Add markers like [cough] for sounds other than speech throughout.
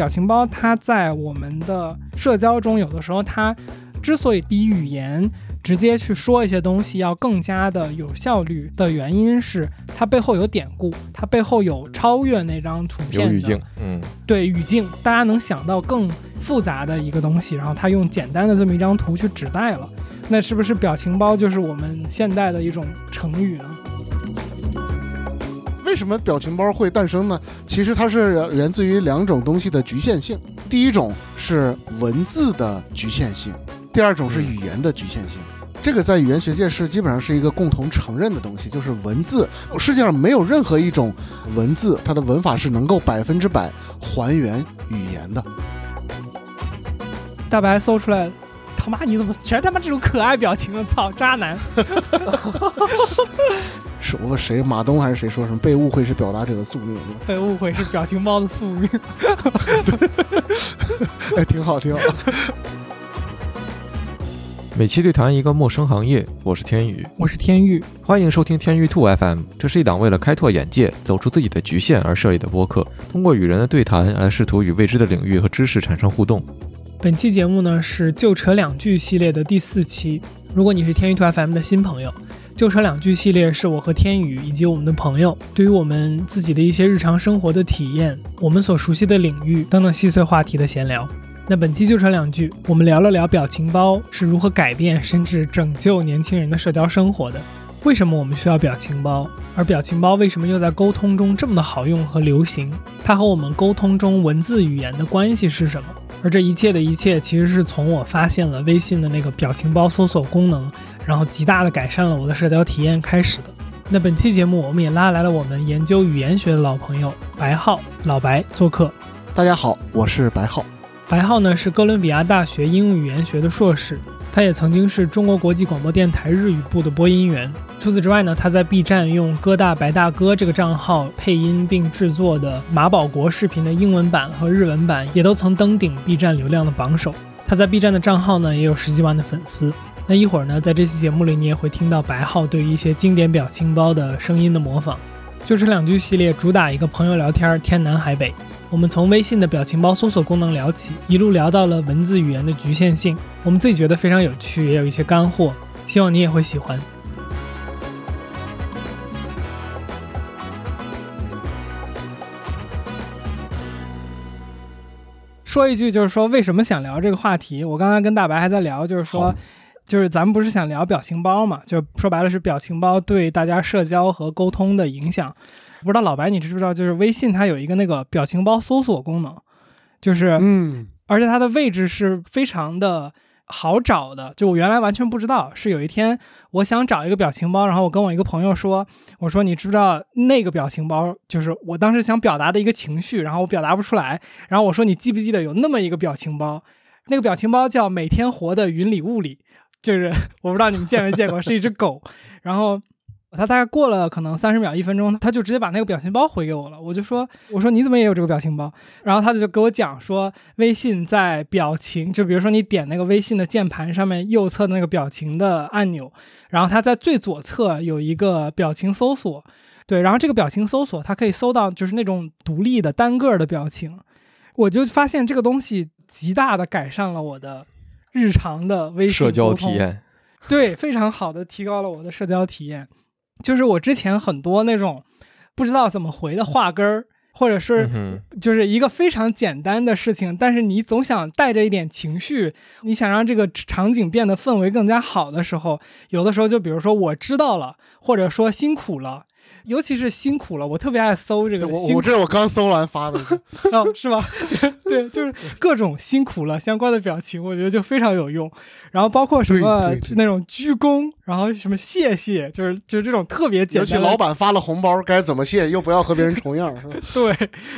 表情包它在我们的社交中，有的时候它之所以比语言直接去说一些东西要更加的有效率的原因是，它背后有典故，它背后有超越那张图片的语境，嗯，对语境，大家能想到更复杂的一个东西，然后它用简单的这么一张图去指代了，那是不是表情包就是我们现代的一种成语呢？为什么表情包会诞生呢？其实它是源自于两种东西的局限性。第一种是文字的局限性，第二种是语言的局限性。这个在语言学界是基本上是一个共同承认的东西，就是文字，世界上没有任何一种文字，它的文法是能够百分之百还原语言的。大白搜出来，他妈你怎么全他妈这种可爱表情啊？操，渣男！[laughs] 是我问谁，马东还是谁说什么被误会是表达者的宿命？被误会是表情包的宿命。[laughs] 哎，挺好，挺好。[laughs] 每期对谈一个陌生行业，我是天宇，我是天宇，欢迎收听天宇兔 FM。这是一档为了开拓眼界、走出自己的局限而设立的播客，通过与人的对谈来试图与未知的领域和知识产生互动。本期节目呢是就扯两句系列的第四期。如果你是天宇兔 FM 的新朋友，就车两句系列是我和天宇以及我们的朋友对于我们自己的一些日常生活的体验、我们所熟悉的领域等等细碎话题的闲聊。那本期就车两句，我们聊了聊表情包是如何改变甚至拯救年轻人的社交生活的。为什么我们需要表情包？而表情包为什么又在沟通中这么的好用和流行？它和我们沟通中文字语言的关系是什么？而这一切的一切，其实是从我发现了微信的那个表情包搜索功能，然后极大的改善了我的社交体验开始的。那本期节目，我们也拉来了我们研究语言学的老朋友白浩老白做客。大家好，我是白浩。白浩呢是哥伦比亚大学应用语言学的硕士，他也曾经是中国国际广播电台日语部的播音员。除此之外呢，他在 B 站用“哥大白大哥”这个账号配音并制作的马保国视频的英文版和日文版，也都曾登顶 B 站流量的榜首。他在 B 站的账号呢也有十几万的粉丝。那一会儿呢，在这期节目里，你也会听到白浩对于一些经典表情包的声音的模仿。就这两句系列主打一个朋友聊天，天南海北。我们从微信的表情包搜索功能聊起，一路聊到了文字语言的局限性。我们自己觉得非常有趣，也有一些干货，希望你也会喜欢。说一句，就是说为什么想聊这个话题？我刚才跟大白还在聊，就是说，就是咱们不是想聊表情包嘛？就说白了是表情包对大家社交和沟通的影响。不知道老白你知不知道？就是微信它有一个那个表情包搜索功能，就是嗯，而且它的位置是非常的好找的。就我原来完全不知道，是有一天我想找一个表情包，然后我跟我一个朋友说，我说你知不知道那个表情包？就是我当时想表达的一个情绪，然后我表达不出来，然后我说你记不记得有那么一个表情包？那个表情包叫每天活的云里雾里，就是我不知道你们见没见过，是一只狗，然后。他大概过了可能三十秒一分钟，他就直接把那个表情包回给我了。我就说：“我说你怎么也有这个表情包？”然后他就给我讲说，微信在表情，就比如说你点那个微信的键盘上面右侧的那个表情的按钮，然后它在最左侧有一个表情搜索，对，然后这个表情搜索它可以搜到就是那种独立的单个的表情。我就发现这个东西极大的改善了我的日常的微信社交体验，对，非常好的提高了我的社交体验。就是我之前很多那种不知道怎么回的话根儿，或者是就是一个非常简单的事情，但是你总想带着一点情绪，你想让这个场景变得氛围更加好的时候，有的时候就比如说我知道了，或者说辛苦了。尤其是辛苦了，我特别爱搜这个。我我这是我刚搜完发的，哦，[laughs] 是吧？[laughs] 对，就是各种辛苦了相关的表情，我觉得就非常有用。然后包括什么那种鞠躬，然后什么谢谢，就是就是这种特别简单。尤其老板发了红包，该怎么谢，又不要和别人重样。[laughs] 对，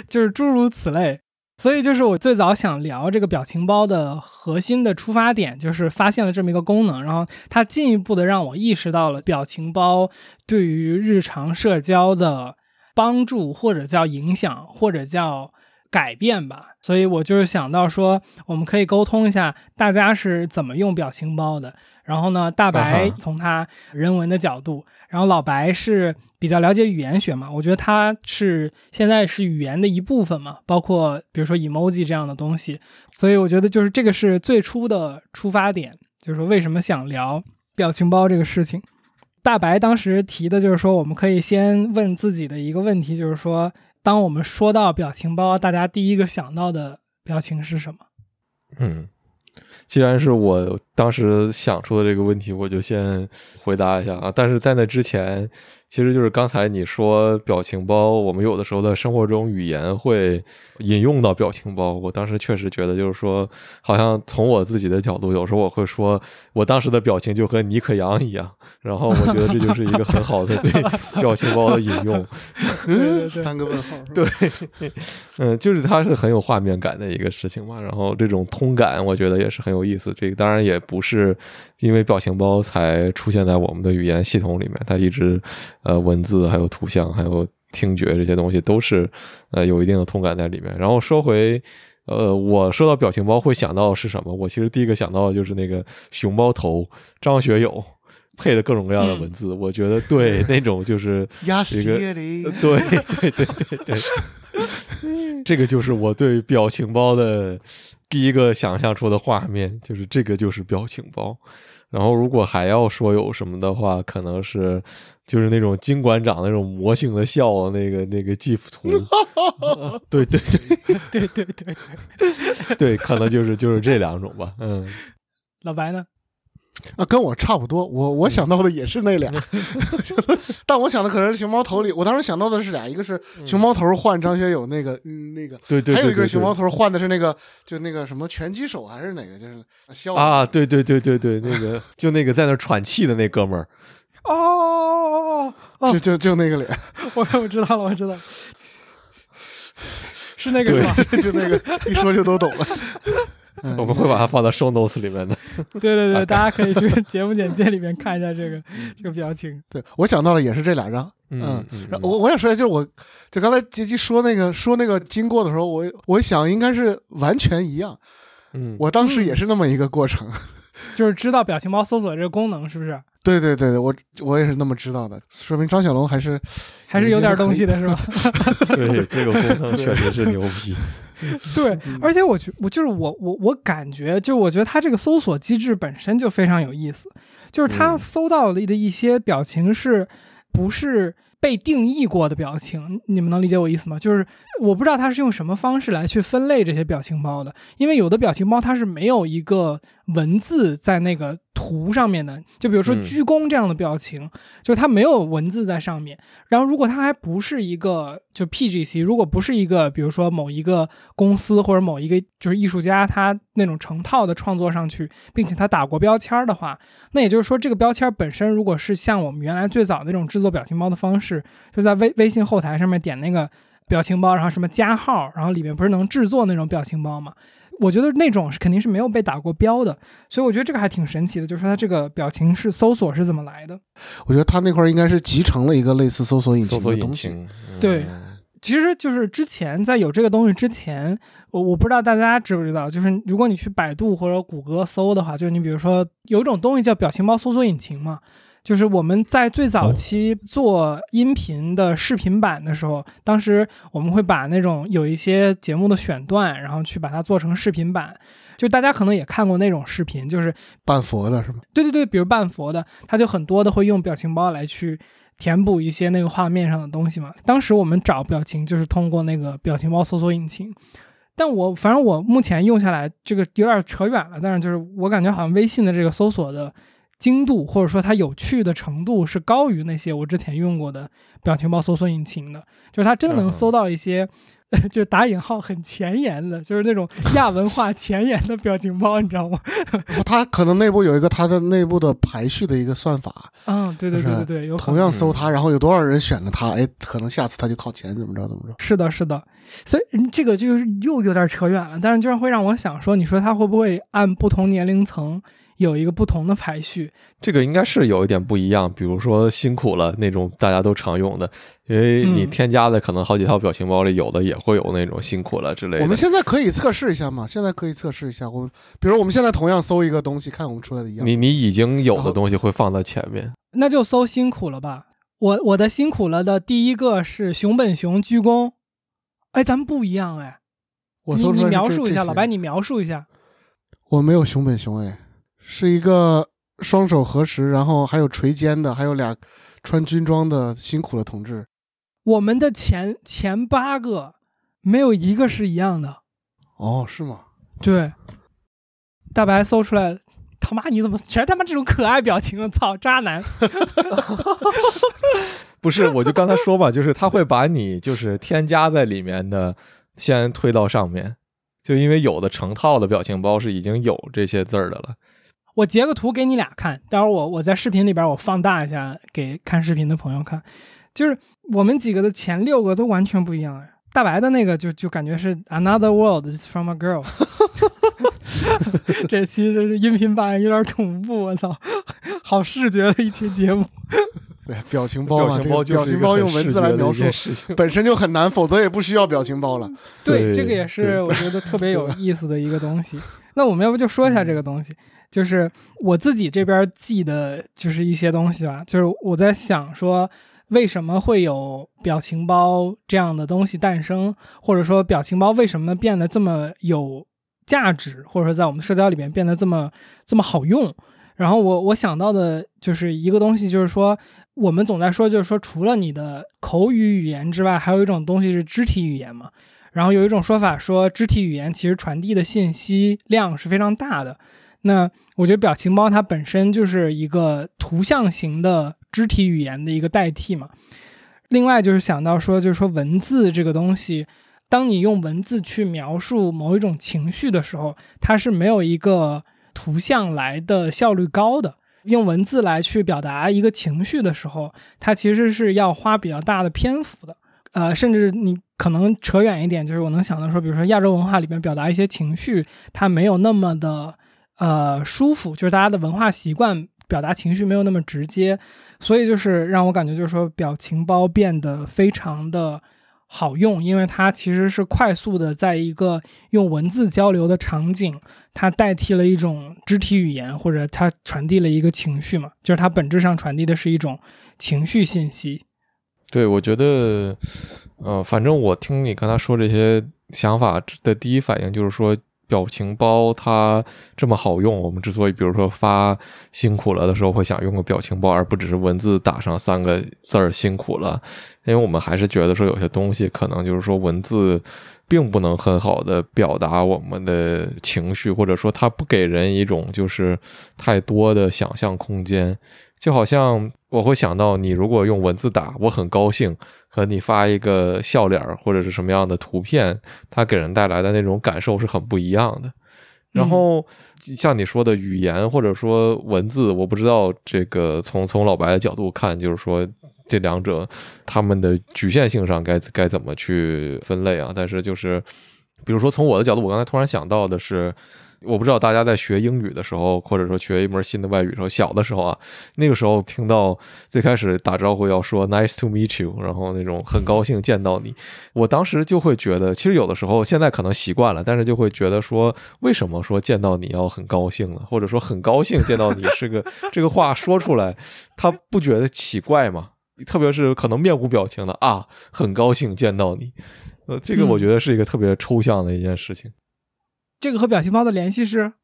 就是诸如此类。所以就是我最早想聊这个表情包的核心的出发点，就是发现了这么一个功能，然后它进一步的让我意识到了表情包对于日常社交的帮助，或者叫影响，或者叫改变吧。所以我就是想到说，我们可以沟通一下大家是怎么用表情包的。然后呢，大白从他人文的角度。然后老白是比较了解语言学嘛，我觉得他是现在是语言的一部分嘛，包括比如说 emoji 这样的东西，所以我觉得就是这个是最初的出发点，就是说为什么想聊表情包这个事情。大白当时提的就是说，我们可以先问自己的一个问题，就是说，当我们说到表情包，大家第一个想到的表情是什么？嗯，既然是我当时想出的这个问题，我就先回答一下啊。但是在那之前，其实就是刚才你说表情包，我们有的时候在生活中语言会引用到表情包。我当时确实觉得，就是说，好像从我自己的角度，有时候我会说，我当时的表情就和尼克杨一样。然后我觉得这就是一个很好的对 [laughs] 表情包的引用。[laughs] 三个问号，对，嗯，就是它是很有画面感的一个事情嘛。然后这种通感，我觉得也是很有意思。这个当然也不是因为表情包才出现在我们的语言系统里面，它一直呃文字、还有图像、还有听觉这些东西都是呃有一定的通感在里面。然后说回呃，我说到表情包会想到是什么？我其实第一个想到的就是那个熊猫头张学友。配的各种各样的文字，我觉得对那种就是压这个对对对对对，[laughs] 这个就是我对表情包的第一个想象出的画面，就是这个就是表情包。然后如果还要说有什么的话，可能是就是那种金馆长那种魔性的笑那个那个 GIF 图，啊 [laughs] 对对对对对对，对，可能就是就是这两种吧，嗯。老白呢？啊，跟我差不多。我我想到的也是那俩，[laughs] 但我想的可能是熊猫头里。我当时想到的是俩，一个是熊猫头换张学友那个，嗯，那个，对对对，还有一个熊猫头换的是那个，就那个什么拳击手还是哪个，就是笑啊，对对对对对，那个 [laughs] 就那个在那喘气的那哥们儿，哦哦哦就就就那个脸，[laughs] 哦，我我知道了，我知道，是那个是吧？就那个一说就都懂了。嗯我们会把它放到 show notes 里面的。[laughs] 对对对，大家可以去 [laughs] 节目简介里面看一下这个这个表情。对我想到的也是这两张。嗯，然后我我想说一下，就是我就刚才杰基说那个说那个经过的时候，我我想应该是完全一样。嗯，我当时也是那么一个过程。[laughs] 就是知道表情包搜索这个功能是不是？对对对对，我我也是那么知道的，说明张小龙还是还是有点东西的是吧？对这个功能确实是牛逼。[laughs] 对，而且我觉我就是我我我感觉，就我觉得它这个搜索机制本身就非常有意思，就是它嗯搜到的一些表情是不是被定义过的表情？你们能理解我意思吗？就是我不知道它是用什么方式来去分类这些表情包的，因为有的表情包它是没有一个文字在那个图上面的，就比如说嗯鞠躬这样的表情，就是它没有文字在上面。然后如果它还不是一个就 PGC，如果不是一个比如说某一个公司或者某一个就是艺术家他那种成套的创作上去，并且他打过标签儿的话，那也就是说这个标签本身如果是像我们原来最早那种制作表情包的方式，就在微微信后台上面点那个表情包，然后什么加号，然后里面不是能制作那种表情包吗？我觉得那种是肯定是没有被打过标的，所以我觉得这个还挺神奇的，就是说它这个表情是搜索是怎么来的。我觉得它那块儿应该是集成了一个类似搜索引擎的东西。对嗯其实就是之前在有这个东西之前，我我不知道大家知不知道，就是如果你去百度或者谷歌搜的话，就是你比如说有一种东西叫表情包搜索引擎嘛，就是我们在最早期做音频的视频版的时候，当时我们会把那种有一些节目的选段，然后去把它做成视频版。就大家可能也看过那种视频，就是半佛的是吗？对对对，比如半佛的，他就很多的会用表情包来去填补一些那个画面上的东西嘛。当时我们找表情就是通过那个表情包搜索引擎，但我反正我目前用下来，这个有点扯远了，但是就是我感觉好像微信的这个搜索的精度或者说它有趣的程度是高于那些我之前用过的表情包搜索引擎的，就是它真的能嗯搜到一些。[laughs] 就打引号很前沿的，就是那种亚文化前沿的表情包，你知道吗？它可能内部有一个它的内部的排序的一个算法，嗯，对对对对对，有可同样搜它，然后有多少人选了它，哎，可能下次它就靠前，怎么着怎么着。是的，是的，所以嗯这个就是又有点扯远了，但是就是会让我想说，你说它会不会按不同年龄层有一个不同的排序。这个应该是有一点不一样，比如说辛苦了那种大家都常用的，因为你嗯添加的可能好几套表情包里有的也会有那种辛苦了之类的。我们现在可以测试一下嘛？现在可以测试一下。我们比如我们现在同样搜一个东西，看我们出来的一样。你你已经有的东西会放在前面，那就搜辛苦了吧。我我的辛苦了的第一个是熊本熊鞠躬，哎，咱们不一样哎。你你我搜出来描述一下，老白，你描述一下。我没有熊本熊哎，是一个双手合十，然后还有垂肩的，还有俩穿军装的辛苦的同志。我们的前前八个没有一个是一样的。哦，是吗？对，大白搜出来，他妈你怎么全他妈这种可爱表情啊？操，渣男！[laughs] [laughs] 不是？我就刚才说嘛，就是他会把你就是添加在里面的先推到上面，就因为有的成套的表情包是已经有这些字儿的了。我截个图给你俩看，待会儿我我在视频里边我放大一下给看视频的朋友看，就是我们几个的前六个都完全不一样哎。大白的那个就就感觉是 Another World is from a girl，[laughs] [laughs] 这期这是音频版有点恐怖，我操，好视觉的一期节目。[laughs] 对，表情包嘛，表情包这个表情包用文字来描述，本身就很难，否则也不需要表情包了。对这个也是我觉得特别有意思的一个东西。那我们要不就说一下这个东西，就是我自己这边记的，就是一些东西吧。就是我在想说，为什么会有表情包这样的东西诞生，或者说表情包为什么变得这么有价值，或者说在我们社交里面变得这么这么好用。然后我我想到的就是一个东西，就是说我们总在说，就是说除了你的口语语言之外，还有一种东西是肢体语言嘛。然后有一种说法说，肢体语言其实传递的信息量是非常大的。那我觉得表情包它本身就是一个图像型的肢体语言的一个代替嘛。另外就是想到说，就是说文字这个东西，当你用文字去描述某一种情绪的时候，它是没有一个图像来的效率高的。用文字来去表达一个情绪的时候，它其实是要花比较大的篇幅的。呃，甚至你可能扯远一点，就是我能想到说，比如说亚洲文化里面表达一些情绪，它没有那么的呃舒服，就是大家的文化习惯表达情绪没有那么直接，所以就是让我感觉就是说表情包变得非常的好用，因为它其实是快速的在一个用文字交流的场景，它代替了一种肢体语言，或者它传递了一个情绪嘛，就是它本质上传递的是一种情绪信息。对，我觉得，呃，反正我听你刚才说这些想法的第一反应就是说，表情包它这么好用，我们之所以比如说发辛苦了的时候会想用个表情包，而不只是文字打上三个字儿辛苦了，因为我们还是觉得说有些东西可能就是说文字并不能很好的表达我们的情绪，或者说它不给人一种就是太多的想象空间。就好像我会想到，你如果用文字打“我很高兴”，和你发一个笑脸儿或者是什么样的图片，它给人带来的那种感受是很不一样的。然后像你说的语言或者说文字，我不知道这个从从老白的角度看，就是说这两者他们的局限性上该该怎么去分类啊？但是就是比如说从我的角度，我刚才突然想到的是。我不知道大家在学英语的时候，或者说学一门新的外语的时候，小的时候啊，那个时候听到最开始打招呼要说 “nice to meet you”，然后那种很高兴见到你，我当时就会觉得，其实有的时候现在可能习惯了，但是就会觉得说，为什么说见到你要很高兴呢？或者说很高兴见到你是个 [laughs] 这个话说出来，他不觉得奇怪吗？特别是可能面无表情的啊，很高兴见到你，呃，这个我觉得是一个特别抽象的一件事情。这个和表情包的联系是，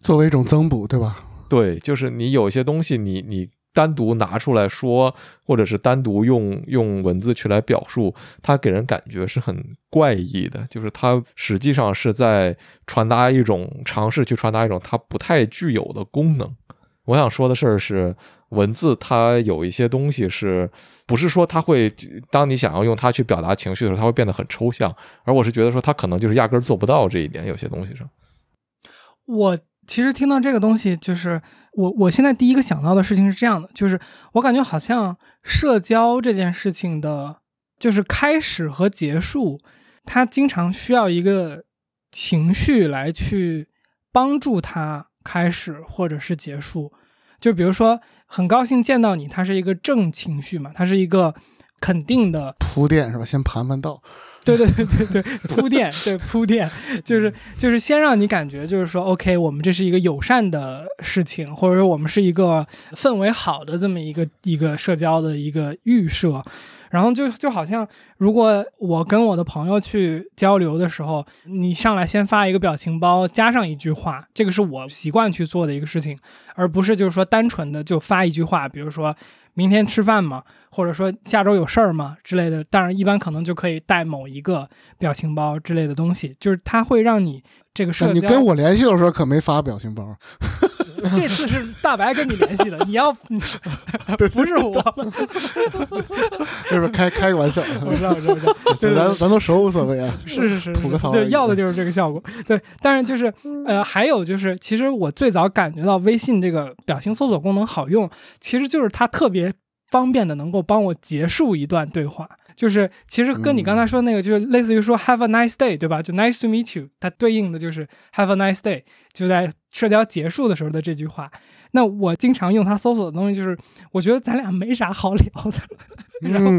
作为一种增补，对吧？对，就是你有一些东西你，你单独拿出来说，或者是单独用用文字去来表述，它给人感觉是很怪异的。就是它实际上是在传达一种尝试去传达一种它不太具有的功能。我想说的事儿是，文字它有一些东西是不是说它会，当你想要用它去表达情绪的时候，它会变得很抽象。而我是觉得说，它可能就是压根儿做不到这一点，有些东西上。我其实听到这个东西，就是我我现在第一个想到的事情是这样的，就是我感觉好像社交这件事情的，就是开始和结束，它经常需要一个情绪来去帮助它开始或者是结束。就比如说，很高兴见到你，它是一个正情绪嘛，它是一个肯定的铺垫是吧？先盘盘道，[laughs] 对对对对对，铺垫，对铺垫，就是就是先让你感觉就是说，OK，我们这是一个友善的事情，或者说我们是一个氛围好的这么一个一个社交的一个预设。然后就就好像，如果我跟我的朋友去交流的时候，你上来先发一个表情包，加上一句话，这个是我习惯去做的一个事情，而不是就是说单纯的就发一句话，比如说明天吃饭吗？或者说下周有事儿吗之类的。当然，一般可能就可以带某一个表情包之类的东西，就是它会让你这个社交。你跟我联系的时候可没发表情包。[laughs] [laughs] 这次是大白跟你联系的，你要 [laughs] 不是我，是不是开开个玩笑？我知道，我知道，[laughs] 对，咱咱都熟，无所谓啊。是是是，吐个槽，对要的就是这个效果。对，但是就是呃，还有就是，其实我最早感觉到微信这个表情搜索功能好用，其实就是它特别方便的，能够帮我结束一段对话。就是其实跟你刚才说那个，就是类似于说 Have a nice day，对吧？就 Nice to meet you，它对应的就是 Have a nice day，就在社交结束的时候的这句话。那我经常用它搜索的东西，就是我觉得咱俩没啥好聊的，然后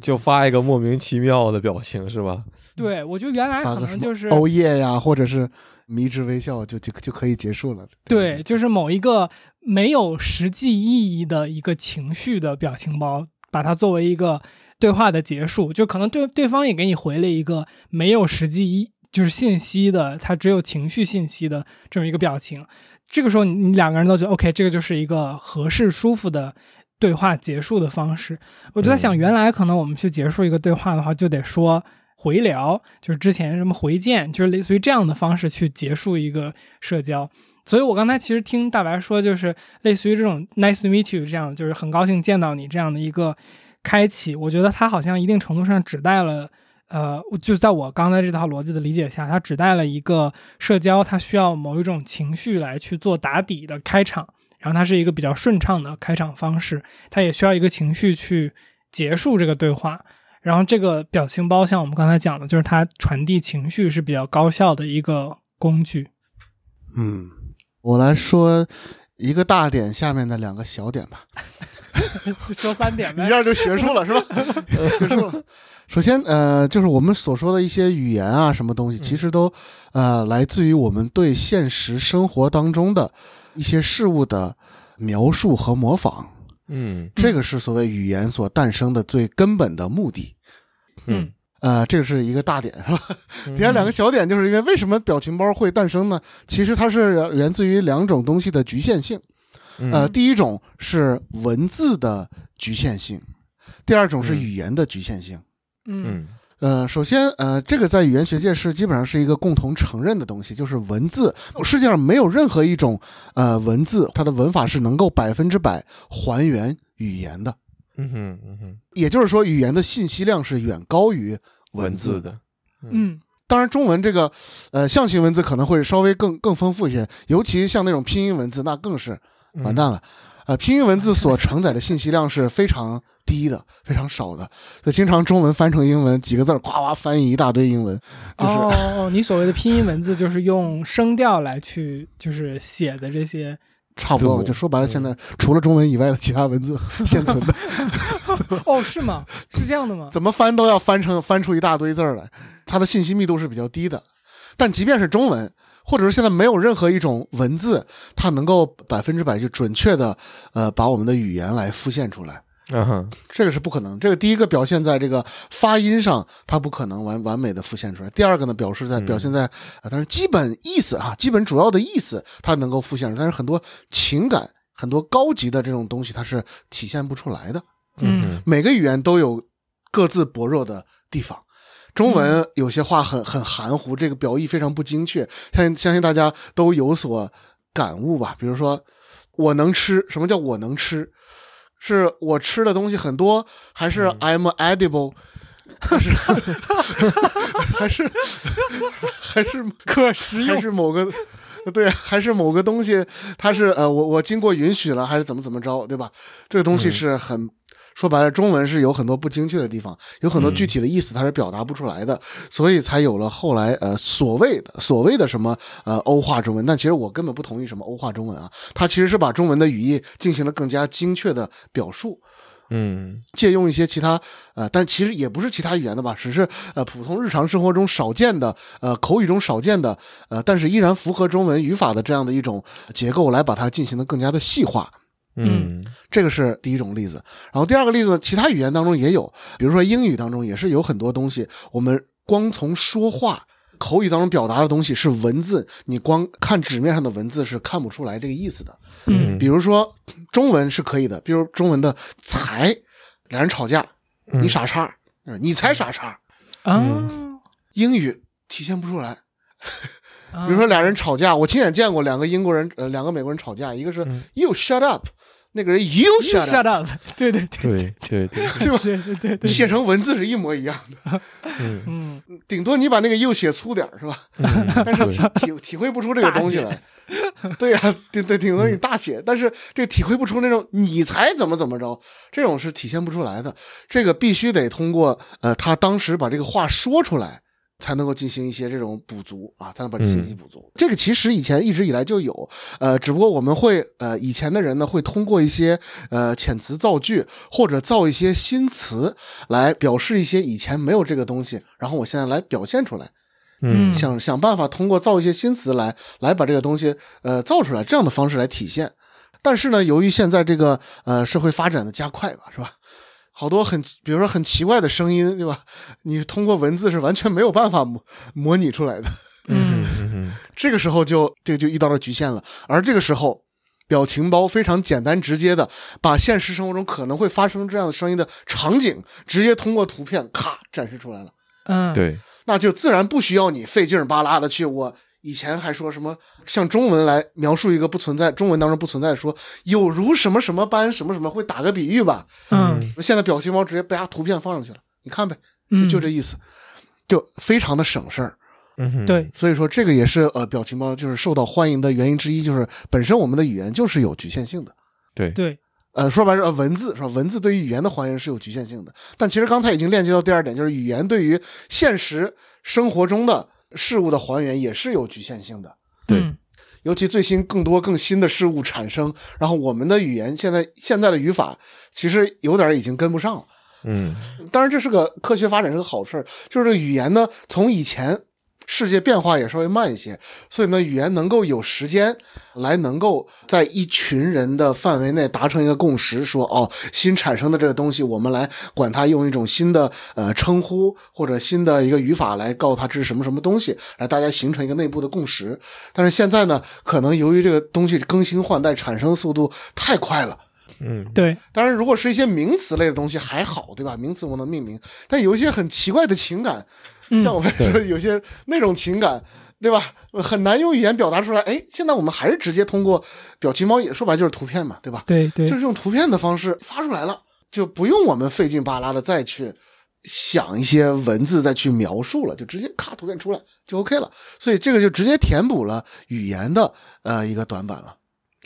就发一个莫名其妙的表情，是吧？对，我觉得原来可能就是欧耶呀，或者是迷之微笑，就就就可以结束了。对，就是某一个没有实际意义的一个情绪的表情包，把它作为一个。对话的结束，就可能对对方也给你回了一个没有实际一就是信息的，他只有情绪信息的这么一个表情。这个时候，你两个人都觉得 OK，这个就是一个合适、舒服的对话结束的方式。我就在想，原来可能我们去结束一个对话的话，就得说回聊，就是之前什么回见，就是类似于这样的方式去结束一个社交。所以我刚才其实听大白说，就是类似于这种 Nice to meet you 这样，就是很高兴见到你这样的一个。开启，我觉得它好像一定程度上指代了，呃，就在我刚才这套逻辑的理解下，它指代了一个社交，它需要某一种情绪来去做打底的开场，然后它是一个比较顺畅的开场方式，它也需要一个情绪去结束这个对话，然后这个表情包像我们刚才讲的，就是它传递情绪是比较高效的一个工具。嗯，我来说一个大点下面的两个小点吧。[laughs] 说三点呗，一下就学术了是吧？[laughs] 学术了。首先，呃，就是我们所说的一些语言啊，什么东西，其实都呃来自于我们对现实生活当中的一些事物的描述和模仿。嗯，这个是所谓语言所诞生的最根本的目的。嗯，呃，这个是一个大点是吧？[laughs] 底下两个小点，就是因为为什么表情包会诞生呢？其实它是源自于两种东西的局限性。呃，第一种是文字的局限性，第二种是语言的局限性。嗯，呃，首先，呃，这个在语言学界是基本上是一个共同承认的东西，就是文字，世界上没有任何一种呃文字，它的文法是能够百分之百还原语言的。嗯哼，嗯哼，也就是说，语言的信息量是远高于文字的。嗯，当然，中文这个呃象形文字可能会稍微更更丰富一些，尤其像那种拼音文字，那更是。完蛋了，呃，拼音文字所承载的信息量是非常低的，非常少的。所以经常中文翻成英文，几个字儿夸夸翻译一大堆英文。就是 [laughs] 哦，你所谓的拼音文字就是用声调来去就是写的这些，差不多。就说白了，现在除了中文以外的其他文字 [laughs] 现存的。[laughs] 哦，是吗？是这样的吗？怎么翻都要翻成翻出一大堆字儿来，它的信息密度是比较低的。但即便是中文。或者说，现在没有任何一种文字，它能够百分之百就准确的，呃，把我们的语言来复现出来。嗯哼，这个是不可能。这个第一个表现在这个发音上，它不可能完完美的复现出来。第二个呢，表示在表现在啊，但是基本意思啊，基本主要的意思，它能够复现出来。但是很多情感、很多高级的这种东西，它是体现不出来的。嗯，每个语言都有各自薄弱的地方。中文有些话很很含糊，这个表意非常不精确，相信相信大家都有所感悟吧。比如说，我能吃，什么叫我能吃？是我吃的东西很多，还是 I'm edible？还是 [laughs] 还是还是可食用？还是某个对，还是某个东西？它是呃，我我经过允许了，还是怎么怎么着？对吧？这个东西是很说白了，中文是有很多不精确的地方，有很多具体的意思它是表达不出来的，所以才有了后来呃所谓的所谓的什么呃欧化中文。但其实我根本不同意什么欧化中文啊，它其实是把中文的语义进行了更加精确的表述。嗯借用一些其他呃，但其实也不是其他语言的吧，只是呃普通日常生活中少见的呃口语中少见的呃，但是依然符合中文语法的这样的一种结构来把它进行的更加的细化。嗯这个是第一种例子。然后第二个例子，其他语言当中也有，比如说英语当中也是有很多东西，我们光从说话。口语当中表达的东西是文字，你光看纸面上的文字是看不出来这个意思的。嗯比如说中文是可以的，比如中文的“才”，俩人吵架，嗯你傻叉，嗯你才傻叉。啊，英语体现不出来。比比如说俩人吵架，我亲眼见过两个英国人，呃，两个美国人吵架，一个是嗯 “you shut up”，那个人 “you shut shut up”，up，对对对对对对，对吧？对对对对，写成文字是一模一样的，嗯嗯顶多你把那个 “you” 写粗点儿是吧？嗯 [laughs] 但是体体体会不出这个东西来。对呀、对对，顶多你大写，但是这体会不出那种你才怎么怎么着，这种是体现不出来的。这个必须得通过呃，他当时把这个话说出来，才能够进行一些这种补足啊，才能把这信息补足。这个其实以前一直以来就有，呃，只不过我们会呃，以前的人呢会通过一些呃遣词造句或者造一些新词来表示一些以前没有这个东西，然后我现在来表现出来。嗯想想办法通过造一些新词来来把这个东西呃造出来，这样的方式来体现。但是呢，由于现在这个呃社会发展的加快吧，是吧？好多很比如说很奇怪的声音，对吧？你通过文字是完全没有办法模模拟出来的。嗯嗯这个时候就这个就遇到了局限了。而这个时候，表情包非常简单直接的把现实生活中可能会发生这样的声音的场景，直接通过图片咔展示出来了。嗯，对，那就自然不需要你费劲巴拉的去。我以前还说什么像中文来描述一个不存在，中文当中不存在说有如什么什么般什么什么，会打个比喻吧？嗯现在表情包直接把图片放上去了，你看呗，就，就这意思，就非常的省事儿。嗯对，所以说这个也是呃表情包就是受到欢迎的原因之一，就是本身我们的语言就是有局限性的。对对，呃，说白了，呃文字是吧？文字对于语言的还原是有局限性的，但其实刚才已经链接到第二点，就是语言对于现实生活中的事物的还原也是有局限性的。对嗯尤其最新更多更新的事物产生，然后我们的语言现在现在的语法其实有点已经跟不上了。嗯当然，这是个科学发展，是个好事儿。就是这个语言呢，从以前世界变化也稍微慢一些，所以呢，语言能够有时间来能够在一群人的范围内达成一个共识，说哦，新产生的这个东西，我们来管它用一种新的呃称呼或者新的一个语法来告诉它这是什么什么东西，来大家形成一个内部的共识。但是现在呢，可能由于这个东西更新换代产生的速度太快了。嗯对，当然，如果是一些名词类的东西还好，对吧？名词我能命名，但有一些很奇怪的情感，就像我们说有些那种情感，对吧？很难用语言表达出来。哎，现在我们还是直接通过表情包，也说白就是图片嘛，对吧？对对，就是用图片的方式发出来了，就不用我们费劲巴拉的再去想一些文字再去描述了，就直接咔图片出来就 OK 了。所以这个就直接填补了语言的呃一个短板了。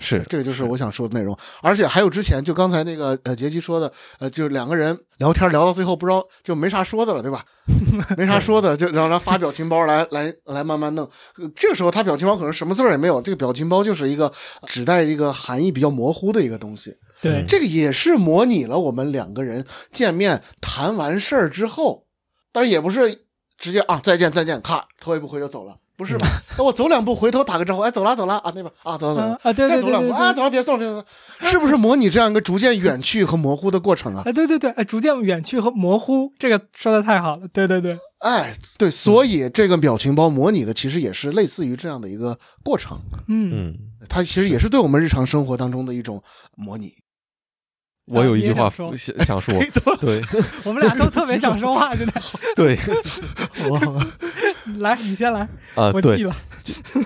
是这个就是我想说的内容，而且还有之前就刚才那个呃杰基说的，呃，就是两个人聊天聊到最后不知道就没啥说的了，对吧？没啥说的了，就让他发表情包来来来慢慢弄。呃这个时候他表情包可能什么字儿也没有，这个表情包就是一个只带一个含义比较模糊的一个东西。对，这个也是模拟了我们两个人见面谈完事儿之后，但是也不是直接啊再见再见，咔头也不回就走了，不是吧？那我走两步回头打个招呼，哎走了走了啊那边啊走了走了啊啊对对再走两步啊走了别送了别送了，[laughs] 是不是模拟这样一个逐渐远去和模糊的过程啊？哎，对对对，哎，逐渐远去和模糊，这个说的太好了，对对对，哎，对，所以这个表情包模拟的其实也是类似于这样的一个过程，嗯，嗯，它其实也是对我们日常生活当中的一种模拟。我有一句话想想说，[laughs] 对 [laughs] 我们俩都特别想说话，现在 [laughs] 对。我，来，你先来，啊对我记了，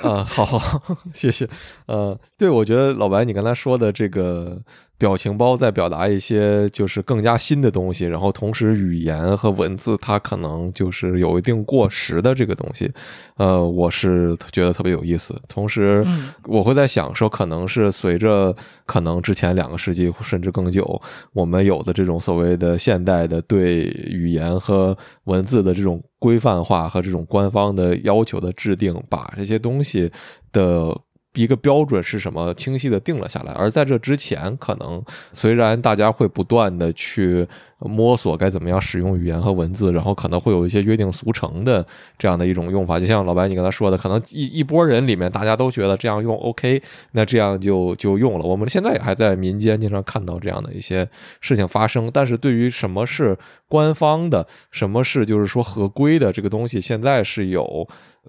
啊，好好，谢谢。呃，对，我觉得老白你刚才说的这个表情包在表达一些就是更加新的东西，然后同时语言和文字它可能就是有一定过时的这个东西，呃，我是觉得特别有意思。同时，我会在想说，可能是随着可能之前两个世纪甚至更久，我们有的这种所谓的现代的对语言和文字的这种规范化和这种官方的要求的制定，把这些东西的。一个标准是什么？清晰的定了下来。而在这之前，可能虽然大家会不断的去。摸索该怎么样使用语言和文字，然后可能会有一些约定俗成的这样的一种用法，就像老白你刚才说的，可能一一波人里面大家都觉得这样用 OK，那这样就就用了。我们现在还在民间经常看到这样的一些事情发生，但是对于什么是官方的，什么是就是说合规的这个东西，现在是有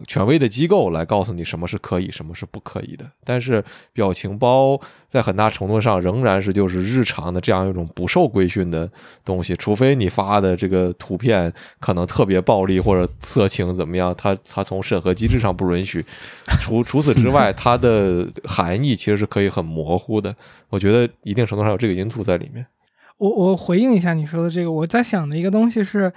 权威的机构来告诉你什么是可以，什么是不可以的。但是表情包在很大程度上仍然是就是日常的这样一种不受规训的东。西，除非你发的这个图片可能特别暴力或者色情怎么样，它它从审核机制上不允许。除除此之外，它的含义其实是可以很模糊的。我觉得一定程度上有这个因素在里面。我我回应一下你说的这个，我在想的一个东西是，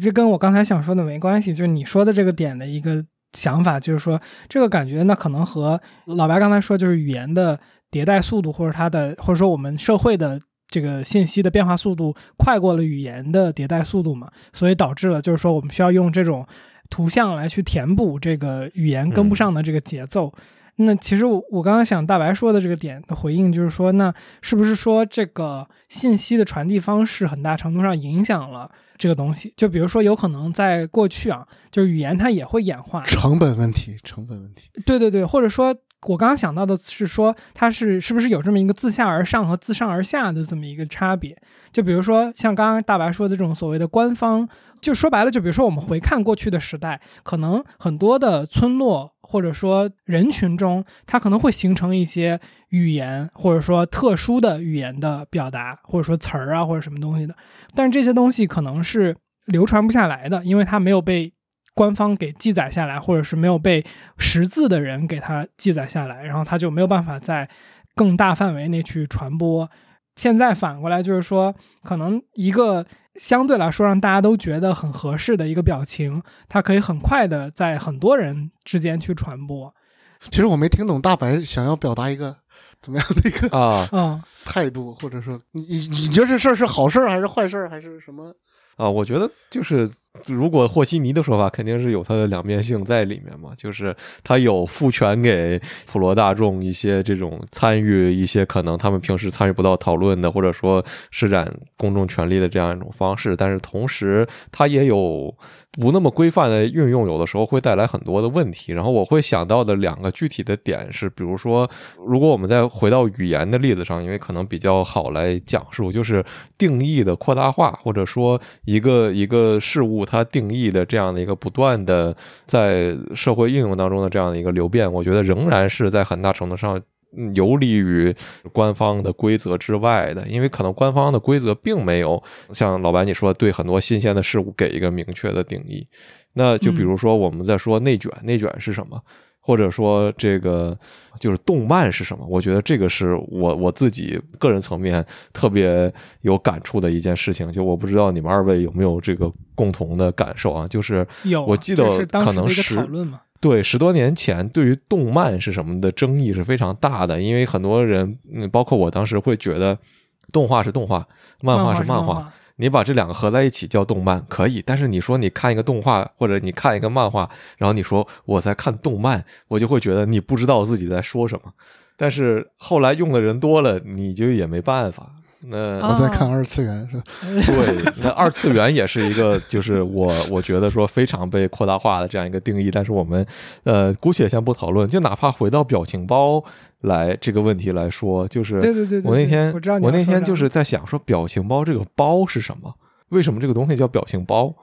这跟我刚才想说的没关系，就是你说的这个点的一个想法，就是说这个感觉那可能和老白刚才说，就是语言的迭代速度，或者它的或者说我们社会的。这个信息的变化速度快过了语言的迭代速度嘛，所以导致了就是说我们需要用这种图像来去填补这个语言跟不上的这个节奏。那其实我我刚刚想大白说的这个点的回应就是说，那是不是说这个信息的传递方式很大程度上影响了这个东西？就比如说有可能在过去啊，就是语言它也会演化，成本问题，成本问题。对对对，或者说。我刚刚想到的是说，它是是不是有这么一个自下而上和自上而下的这么一个差别？就比如说像刚刚大白说的这种所谓的官方，就说白了，就比如说我们回看过去的时代，可能很多的村落或者说人群中，它可能会形成一些语言或者说特殊的语言的表达，或者说词儿啊或者什么东西的，但是这些东西可能是流传不下来的，因为它没有被。官方给记载下来，或者是没有被识字的人给他记载下来，然后他就没有办法在更大范围内去传播。现在反过来就是说，可能一个相对来说让大家都觉得很合适的一个表情，它可以很快的在很多人之间去传播。其实我没听懂大白想要表达一个怎么样的一个啊 [laughs] 态度，或者说你你你觉得这事儿是好事儿还是坏事儿还是什么啊？我觉得就是。如果和稀泥的说法，肯定是有它的两面性在里面嘛，就是它有赋权给普罗大众一些这种参与一些可能他们平时参与不到讨论的，或者说施展公众权利的这样一种方式，但是同时它也有不那么规范的运用，有的时候会带来很多的问题。然后我会想到的两个具体的点是，比如说，如果我们再回到语言的例子上，因为可能比较好来讲述，就是定义的扩大化，或者说一个一个事物。它定义的这样的一个不断的在社会应用当中的这样的一个流变，我觉得仍然是在很大程度上游离于官方的规则之外的，因为可能官方的规则并没有像老白你说对很多新鲜的事物给一个明确的定义。那就比如说我们在说内卷，内卷是什么？或者说这个就是动漫是什么？我觉得这个是我我自己个人层面特别有感触的一件事情。就我不知道你们二位有没有这个共同的感受啊？就是有，我记得可能是讨论嘛。对，十多年前对于动漫是什么的争议是非常大的，因为很多人，嗯，包括我当时会觉得动画是动画，漫画是漫画。你把这两个合在一起叫动漫可以，但是你说你看一个动画或者你看一个漫画，然后你说我在看动漫，我就会觉得你不知道自己在说什么。但是后来用的人多了，你就也没办法。那我在看二次元是吧？对，那二次元也是一个，就是我我觉得说非常被扩大化的这样一个定义。但是我们呃，姑且先不讨论，就哪怕回到表情包来这个问题来说，就是对对对，我那天我那天就是在想说，表情包这个包是什么？为什么这个东西叫表情包？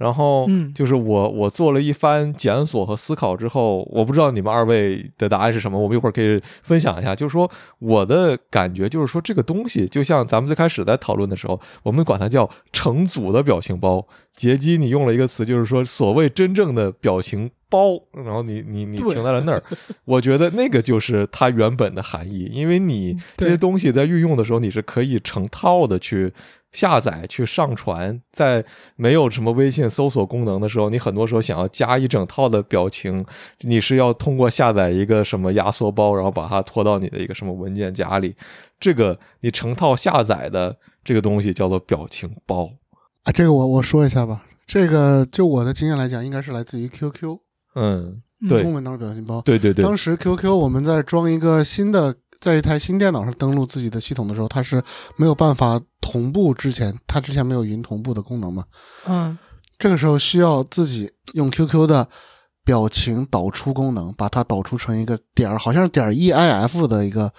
然后，就是我我做了一番检索和思考之后，我不知道你们二位的答案是什么，我们一会儿可以分享一下。就是说，我的感觉就是说，这个东西就像咱们最开始在讨论的时候，我们管它叫成组的表情包。杰基，你用了一个词，就是说，所谓真正的表情包，然后你你你停在了那儿，我觉得那个就是它原本的含义，因为你这些东西在运用的时候，你是可以成套的去下载、去上传，在没有什么微信搜索功能的时候，你很多时候想要加一整套的表情，你是要通过下载一个什么压缩包，然后把它拖到你的一个什么文件夹里，这个你成套下载的这个东西叫做表情包。啊，这个我我说一下吧。这个就我的经验来讲，应该是来自于 QQ 嗯，嗯对中文当中表情包。对对对，当时 QQ 我们在装一个新的，在一台新电脑上登录自己的系统的时候，它是没有办法同步之前，它之前没有云同步的功能嘛。嗯这个时候需要自己用 QQ 的表情导出功能，把它导出成一个点儿，好像是点儿 EIF 的一个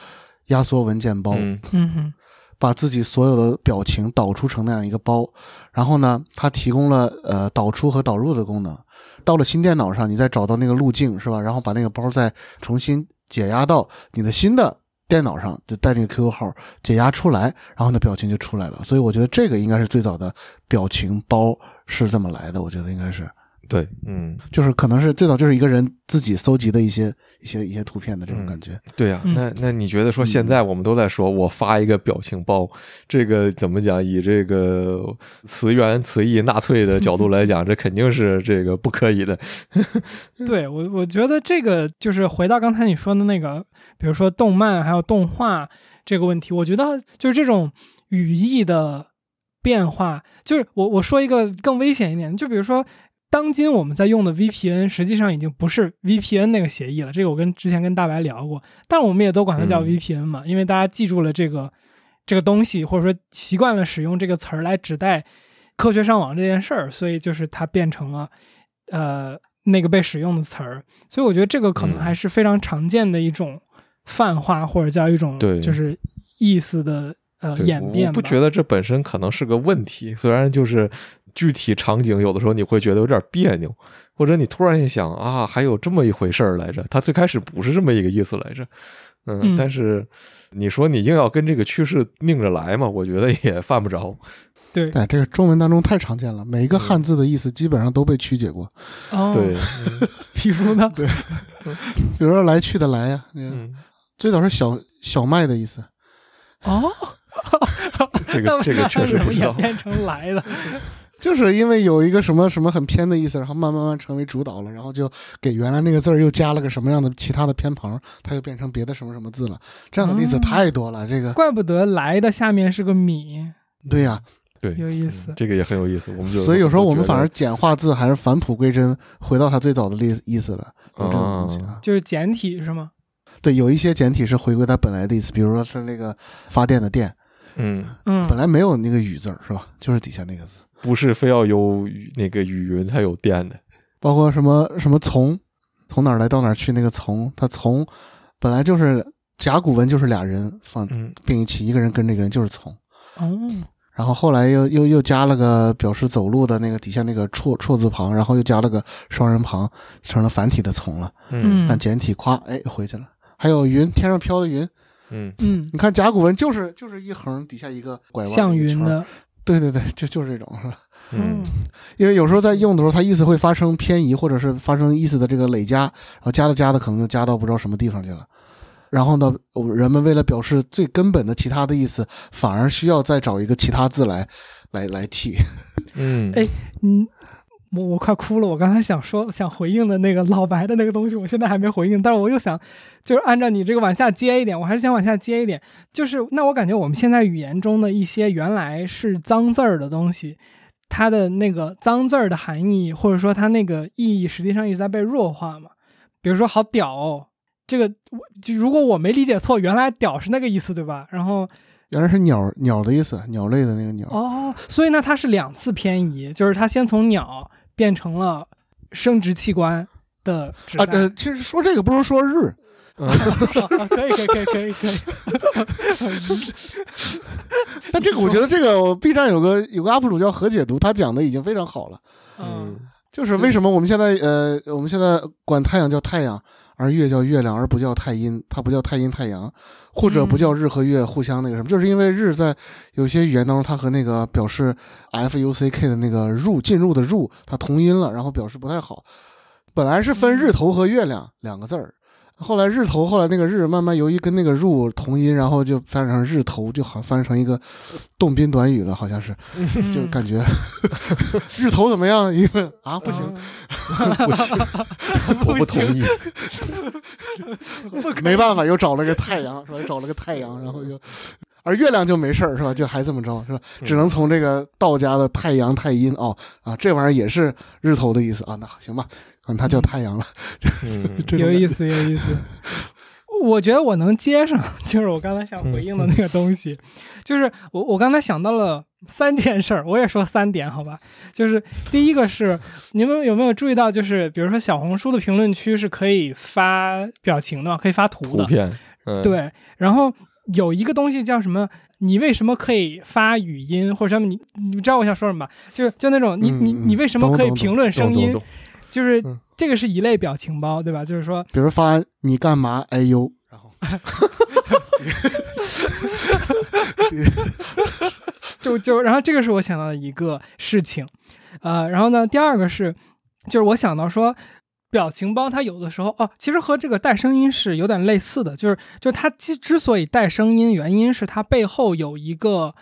压缩文件包，嗯嗯哼把自己所有的表情导出成那样一个包。然后呢，它提供了呃导出和导入的功能。到了新电脑上，你再找到那个路径是吧？然后把那个包再重新解压到你的新的电脑上，就带那个 QQ 号解压出来，然后那表情就出来了。所以我觉得这个应该是最早的表情包是这么来的，我觉得应该是。对，嗯，就是可能是最早就是一个人自己搜集的一些一些一些图片的这种感觉。对呀、嗯那那你觉得说现在我们都在说我发一个表情包，这个怎么讲？以这个词源词义纳粹的角度来讲，这肯定是这个不可以的。[laughs] [laughs] 对我，我觉得这个就是回到刚才你说的那个，比如说动漫还有动画这个问题，我觉得就是这种语义的变化，就是我我说一个更危险一点，就比如说。当今我们在用的 VPN 实际上已经不是 VPN 那个协议了，这个我跟之前跟大白聊过，但我们也都管它叫嗯。VPN 嘛，因为大家记住了这个这个东西，或者说习惯了使用这个词儿来指代科学上网这件事儿，所以就是它变成了呃那个被使用的词儿，所以我觉得这个可能嗯。还是非常常见的一种泛化，或者叫一种就是意思的呃演变吧。不觉得这本身可能是个问题，虽然就是具体场景有的时候你会觉得有点别扭，或者你突然一想啊，还有这么一回事儿来着，它最开始不是这么一个意思来着，嗯，嗯。但是你说你硬要跟这个趋势拧着来嘛，我觉得也犯不着。对。但，这个中文当中太常见了，每一个汉字的意思基本上都被曲解过。哦，对，嗯 [laughs] 比如呢？对。比如说来去的来呀、最早是小小麦的意思，哦，这个这个确实不知道。[laughs] 演变成来的？就是因为有一个什么什么很偏的意思，然后慢慢慢成为主导了，然后就给原来那个字儿又加了个什么样的其他的偏旁，它又变成别的什么什么字了。这样的例子哦太多了。这个怪不得来的下面是个米，对呀、对，有意思嗯这个也很有意思。我们就所以有时候我们反而简化字，还是返璞归真，回到它最早的意意思了。有这种东西啊，就是简体是吗？对，有一些简体是回归它本来的意思，比如说是那个发电的电，嗯，嗯，本来没有那个雨字儿是吧？就是底下那个字。不是非要有那个雨云才有电的。包括什么什么从，从哪儿来到哪儿去那个从，它从本来就是甲骨文就是俩人放嗯。并一起，一个人跟这个人就是从，哦，然后后来又又又加了个表示走路的那个底下那个绰绰字旁，然后又加了个双人旁，成了繁体的从了。嗯。看简体，夸，哎回去了。还有云，天上飘的云，嗯。嗯，你看甲骨文就是就是一横底下一个拐弯，像云的，对对对，就就是这种是吧？嗯因为有时候在用的时候，它意思会发生偏移，或者是发生意思的这个累加，然后加着加的可能就加到不知道什么地方去了。然后呢，人们为了表示最根本的其他的意思，反而需要再找一个其他字来来来替。[laughs] 嗯，哎嗯，我我快哭了。我刚才想说想回应的那个老白的那个东西，我现在还没回应，但是我又想，就是按照你这个往下接一点，我还是想往下接一点。就是那我感觉我们现在语言中的一些原来是脏字儿的东西，它的那个脏字儿的含义，或者说它那个意义，实际上一直在被弱化嘛。比如说“好屌、哦”，这个我就如果我没理解错，原来“屌”是那个意思，对吧？然后原来是鸟鸟的意思，鸟类的那个鸟。哦，所以呢，它是两次偏移，就是它先从鸟变成了生殖器官的指代。啊呃，其实说这个不如说日，啊 [laughs] 可以可以可以可以。可以，但这个我觉得这个我 B 站有个有个 UP 主叫何解读，他讲的已经非常好了。嗯。就是为什么我们现在呃，我们现在管太阳叫太阳，而月叫月亮，而不叫太阴，它不叫太阴太阳，或者不叫日和月互相那个什么，就是因为日在有些语言当中，它和那个表示 f u c k 的那个入进入的入，它同音了，然后表示不太好。本来是分日头和月亮两个字儿，后来日头后来那个日慢慢由于跟那个入同音，然后就翻成日头，就好像翻成一个动宾短语了，好像是，就感觉 [laughs] 日头怎么样？一问啊 [laughs] 不行，不是，我不同意。[laughs] 没办法，又找了个太阳，是吧？又找了个太阳，然后就，而月亮就没事儿，是吧？就还这么着，是吧？只能从这个道家的太阳太阴哦啊，这玩意儿也是日头的意思啊。那行吧，管它叫太阳了。嗯，[laughs] 有意思，有意思。我觉得我能接上，就是我刚才想回应的那个东西，就是我我刚才想到了三件事儿，我也说三点，好吧？就是第一个是你们有没有注意到，就是比如说小红书的评论区是可以发表情的，可以发图的，图片，嗯，，对。然后有一个东西叫什么？你为什么可以发语音或者什么？你你知道我想说什么吧？就是就那种你你你为什么可以评论声音？懂就是嗯这个是一类表情包，对吧？就是说比如发你干嘛？哎呦，然后 [laughs] 就就然后这个是我想到的一个事情，呃，然后呢，第二个是，就是我想到说，表情包它有的时候哦，其实和这个带声音是有点类似的，就是就是它之之所以带声音，原因是它背后有一个，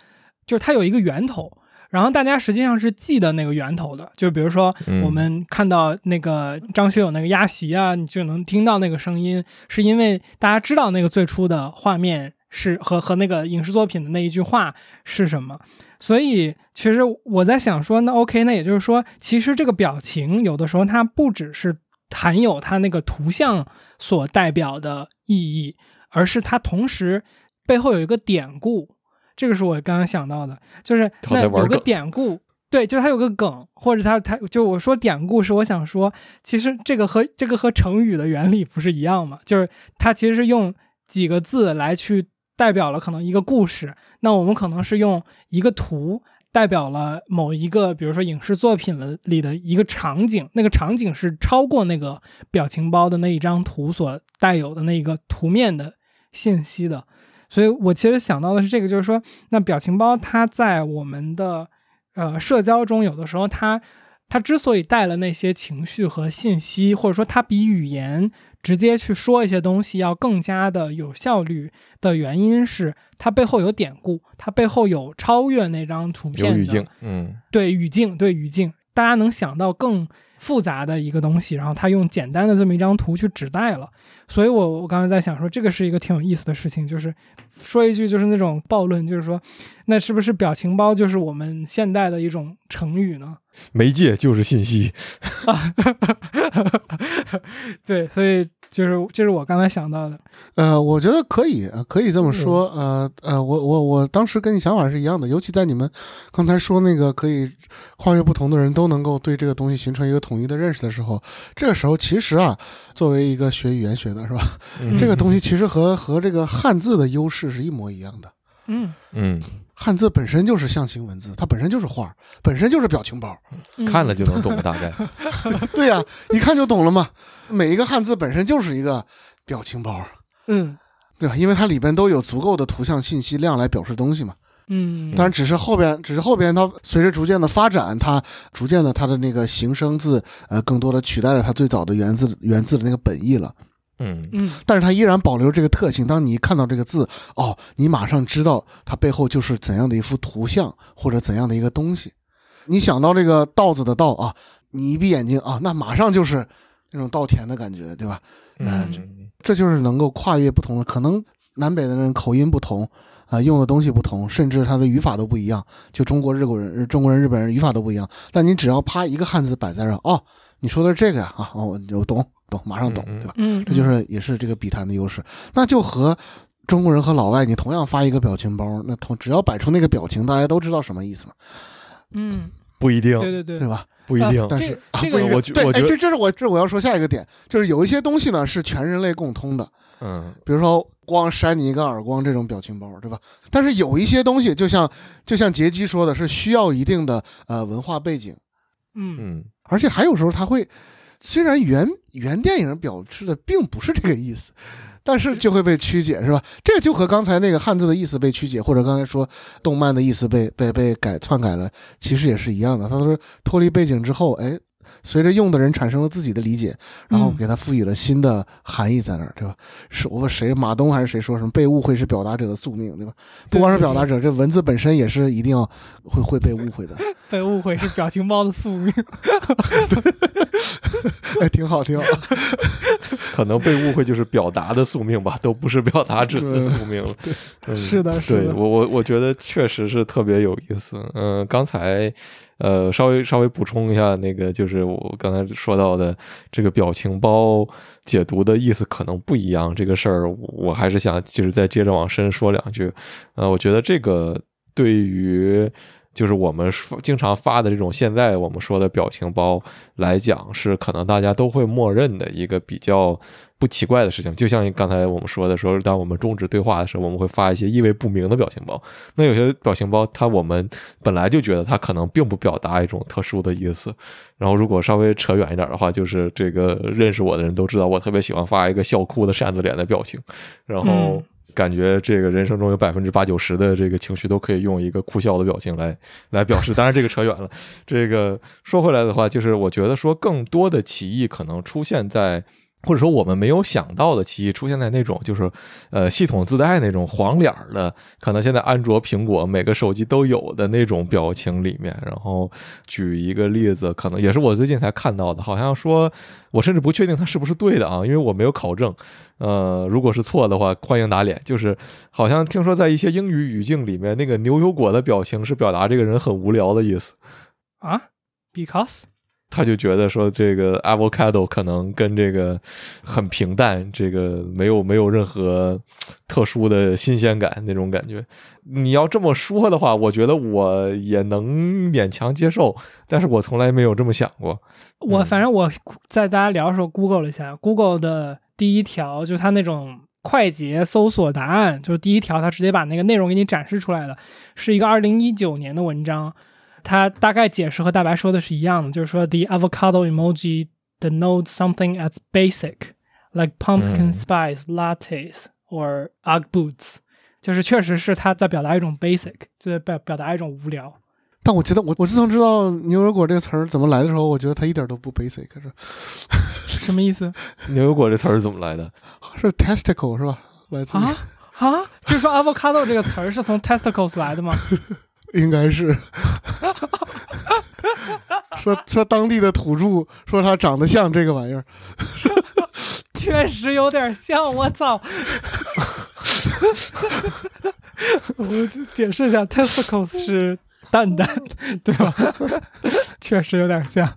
就是它有一个源头。然后大家实际上是记得那个源头的，就比如说嗯我们看到那个张学友那个压席啊，你就能听到那个声音，是因为大家知道那个最初的画面是和和那个影视作品的那一句话是什么。所以其实我在想说，那 OK，那也就是说，其实这个表情有的时候它不只是含有它那个图像所代表的意义，而是它同时背后有一个典故。这个是我刚刚想到的，就是那有个典故，对，就它有个梗，或者它它就我说典故是我想说，其实这个和这个和成语的原理不是一样吗？就是它其实是用几个字来去代表了可能一个故事，那我们可能是用一个图代表了某一个，比如说影视作品了里的一个场景，那个场景是超过那个表情包的那一张图所带有的那个图面的信息的。所以我其实想到的是这个，就是说，那表情包它在我们的呃社交中，有的时候它它之所以带了那些情绪和信息，或者说它比语言直接去说一些东西要更加的有效率的原因是，它背后有典故，它背后有超越那张图片的有语境，嗯。对语境，对语境，大家能想到更复杂的一个东西，然后他用简单的这么一张图去指代了。所以我我刚才在想说，这个是一个挺有意思的事情，就是说一句就是那种暴论，就是说，那是不是表情包就是我们现代的一种成语呢？媒介就是信息，[laughs] 对，所以就是这是我刚才想到的。呃，我觉得可以，呃可以这么说。呃呃，我我我当时跟你想法是一样的，尤其在你们刚才说那个可以跨越不同的人都能够对这个东西形成一个统一的认识的时候，这个时候其实啊，作为一个学语言学的是吧，嗯这个东西其实和和这个汉字的优势是一模一样的。嗯，嗯，汉字本身就是象形文字，它本身就是画，本身就是表情包。嗯看了就能懂大概，[laughs] 对呀、一看就懂了嘛。每一个汉字本身就是一个表情包，嗯对吧？因为它里边都有足够的图像信息量来表示东西嘛。嗯，当然，只是后边，只是后边它随着逐渐的发展，它逐渐的它的那个形声字，呃，更多的取代了它最早的原字原字的那个本意了。嗯嗯但是它依然保留这个特性。当你一看到这个字，哦，你马上知道它背后就是怎样的一幅图像或者怎样的一个东西。你想到这个“稻”子的“稻”啊，你一闭眼睛啊，那马上就是那种稻田的感觉，对吧？嗯这就是能够跨越不同的，可能南北的人口音不同，啊、用的东西不同，甚至他的语法都不一样。就中国、日国人、中国人、日本人语法都不一样。但你只要啪一个汉字摆在这儿，哦，你说的是这个呀，啊，哦，我我懂懂，马上懂，对吧？嗯，这就是也是这个笔谈的优势。那就和中国人和老外，你同样发一个表情包，那同只要摆出那个表情，大家都知道什么意思嘛，嗯，不一定，对对对对吧？不一定但是啊，这个不一定对，哎，我觉我觉得这这是我这我要说下一个点，就是有一些东西呢是全人类共通的。嗯比如说光扇你一个耳光这种表情包，对吧？但是有一些东西，就像就像杰基说的，是需要一定的呃文化背景，嗯嗯而且还有时候他会，虽然原原电影表示的并不是这个意思，但是就会被曲解，是吧？这就和刚才那个汉字的意思被曲解，或者刚才说动漫的意思被被被改篡改了，其实也是一样的。他说脱离背景之后，哎，随着用的人产生了自己的理解，然后嗯给它赋予了新的含义在那儿，对吧？是我问谁，马东还是谁说什么被误会是表达者的宿命，对吧？不光是表达者，这文字本身也是一定要会会被误会的。被误会是表情包的宿命。哎，挺好，挺好。[laughs] 可能被误会就是表达的宿命吧，都不是表达者的宿命了。嗯是的，是的，对我我我觉得确实是特别有意思。嗯、刚才呃稍微稍微补充一下，那个就是我刚才说到的这个表情包解读的意思可能不一样，这个事儿我还是想就是再接着往深说两句。呃，我觉得这个对于。就是我们经常发的这种现在我们说的表情包来讲，是可能大家都会默认的一个比较不奇怪的事情。就像刚才我们说的说，当我们终止对话的时候，我们会发一些意味不明的表情包。那有些表情包，它我们本来就觉得它可能并不表达一种特殊的意思。然后如果稍微扯远一点的话，就是这个认识我的人都知道，我特别喜欢发一个笑哭的扇子脸的表情，然后。嗯感觉这个人生中有百分之八九十的这个情绪都可以用一个哭笑的表情来来表示。当然，这个扯远了。这个说回来的话，就是我觉得说更多的歧义可能出现在。或者说我们没有想到的歧义出现在那种就是，呃，系统自带那种黄脸儿的，可能现在安卓、苹果每个手机都有的那种表情里面。然后举一个例子，可能也是我最近才看到的，好像说，我甚至不确定它是不是对的啊，因为我没有考证。[laughs] 呃，如果是错的话，欢迎打脸。就是好像听说在一些英语语境里面，那个牛油果的表情是表达这个人很无聊的意思。啊，because 他就觉得说这个 avocado 可能跟这个很平淡，这个没有没有任何特殊的新鲜感那种感觉。你要这么说的话，我觉得我也能勉强接受，但是我从来没有这么想过。我嗯反正我在大家聊的时候 Google 了一下，Google 的第一条就是它那种快捷搜索答案，就是第一条它直接把那个内容给你展示出来了，是一个二零一九年的文章，它大概解释和大白说的是一样的，就是说 the avocado emoji denotes something as basic like pumpkin 嗯 spice lattes or UGG boots，就是确实是他在表达一种 basic，就是表表达一种无聊。但我觉得我我自从知道牛油果这个词儿怎么来的时候，我觉得它一点都不 basic，是 [laughs] 什么意思牛油果这词儿是怎么来的？是 testicle 是吧？来自啊啊？就是说 avocado 这个词儿是从 testicles 来的吗？应该是 [laughs] 说说当地的土著说他长得像这个玩意儿，[laughs] 确实有点像，我操！[laughs] 我就解释一下，testicles 是蛋蛋，对吧？确实有点像。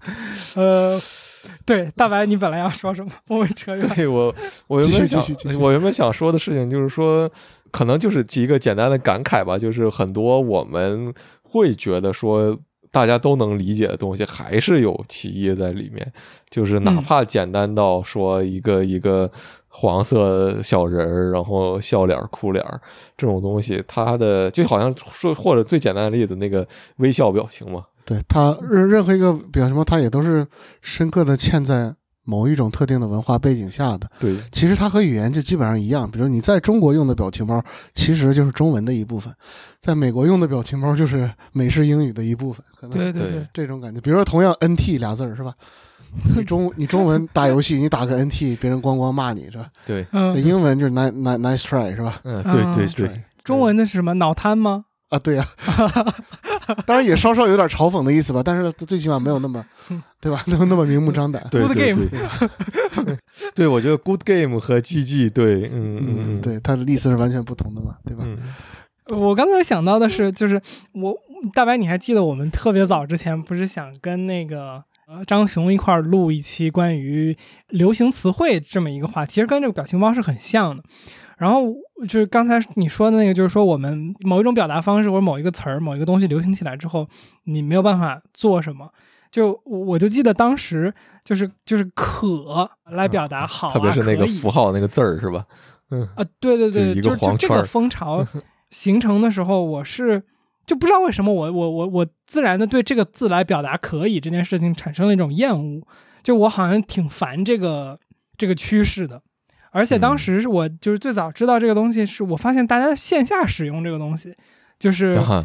呃，[laughs] 对，大白，你本来要说什么？我们扯远。对我，我原本想我原本想说的事情就是说，可能就是几个简单的感慨吧，就是很多我们会觉得说大家都能理解的东西，还是有歧义在里面。就是哪嗯怕简单到说一个一个黄色小人儿，然后笑脸哭脸这种东西，它的就好像说或者最简单的例子，那个微笑表情嘛，对他任任何一个表情包，他也都是深刻的嵌在某一种特定的文化背景下的。对，其实它和语言就基本上一样，比如你在中国用的表情包，其实就是中文的一部分；在美国用的表情包，就是美式英语的一部分。可能对对对对，这种感觉，比如说同样 NT 俩字儿是吧？你中你中文 [laughs] 打游戏，你打个 NT，别人咣咣骂你是吧？对，嗯，英文就是 nice nice nice try 是吧？嗯，对对啊对，中文的是什么？脑瘫吗？啊，对呀、[laughs] [laughs] 当然也稍稍有点嘲讽的意思吧，但是最起码没有那么，[laughs] 对吧？那么那么明目张胆。对 Good 对 game 对，[laughs] 对，我觉得 Good Game 和 GG 对，嗯嗯嗯，对，它的意思是完全不同的嘛，对吧？嗯，我刚才想到的是，就是我大白，你还记得我们特别早之前不是想跟那个呃张雄一块儿录一期关于流行词汇这么一个话题，其实跟这个表情包是很像的。然后就是刚才你说的那个，就是说我们某一种表达方式或者某一个词儿、某一个东西流行起来之后，你没有办法做什么。就我我就记得当时就是就是可来表达好、啊特别是那个符号那个字儿是吧？嗯啊，对对对，就就就这个风潮 [laughs] 形成的时候，我是就不知道为什么我我我我自然的对这个字来表达可以这件事情产生了一种厌恶，就我好像挺烦这个这个趋势的。而且当嗯时是我就是最早知道这个东西，是我发现大家线下使用这个东西，就是啊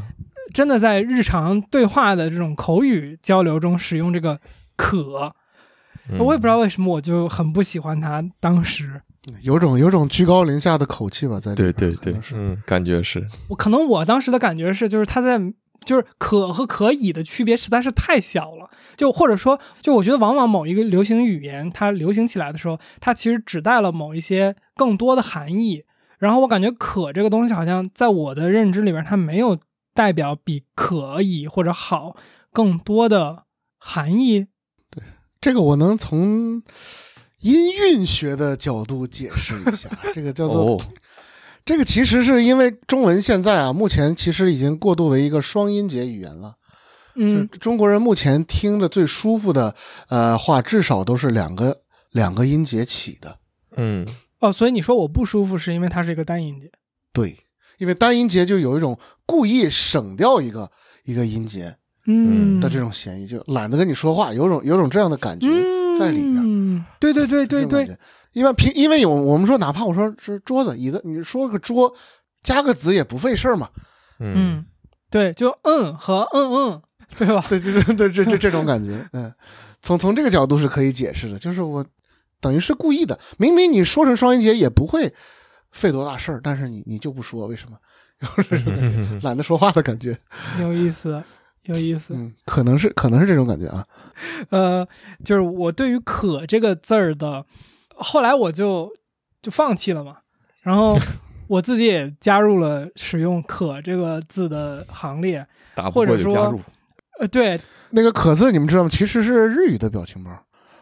真的在日常对话的这种口语交流中使用这个可，嗯我也不知道为什么，我就很不喜欢它。当时有种有种居高临下的口气吧，在里边对对对可能，是嗯，感觉是，我可能我当时的感觉是，就是他在就是可和可以的区别实在是太小了，就或者说，就我觉得往往某一个流行语言它流行起来的时候，它其实指代了某一些更多的含义。然后我感觉“可”这个东西好像在我的认知里边，它没有代表比可以或者好更多的含义。对这个我能从音韵学的角度解释一下，这个叫做、哦，这个其实是因为中文现在啊，目前其实已经过渡为一个双音节语言了。就中国人目前听着最舒服的呃话，至少都是两个两个音节起的。嗯，哦，所以你说我不舒服是因为它是一个单音节。对，因为单音节就有一种故意省掉一个一个音节嗯的这种嫌疑，就懒得跟你说话，有种有种这样的感觉在里边。嗯，对对对对对。因为平，因为有我们说，哪怕我说是桌子、椅子，你说个桌，加个子也不费事儿嘛。嗯嗯，对，就嗯和嗯嗯，对吧？[laughs] 对对对对，这这这种感觉，嗯，从从这个角度是可以解释的，就是我等于是故意的，明明你说成双音节也不会费多大事儿，但是你你就不说，为什么？[laughs] 就是 [laughs] 懒得说话的感觉，有意思，有意思。嗯，可能是可能是这种感觉啊。呃，就是我对于“可”这个字儿的，后来我就就放弃了嘛，然后 [laughs] 我自己也加入了使用“可”这个字的行列。打不过或者说就加入，呃，对，那个“可”字你们知道吗？其实是日语的表情包。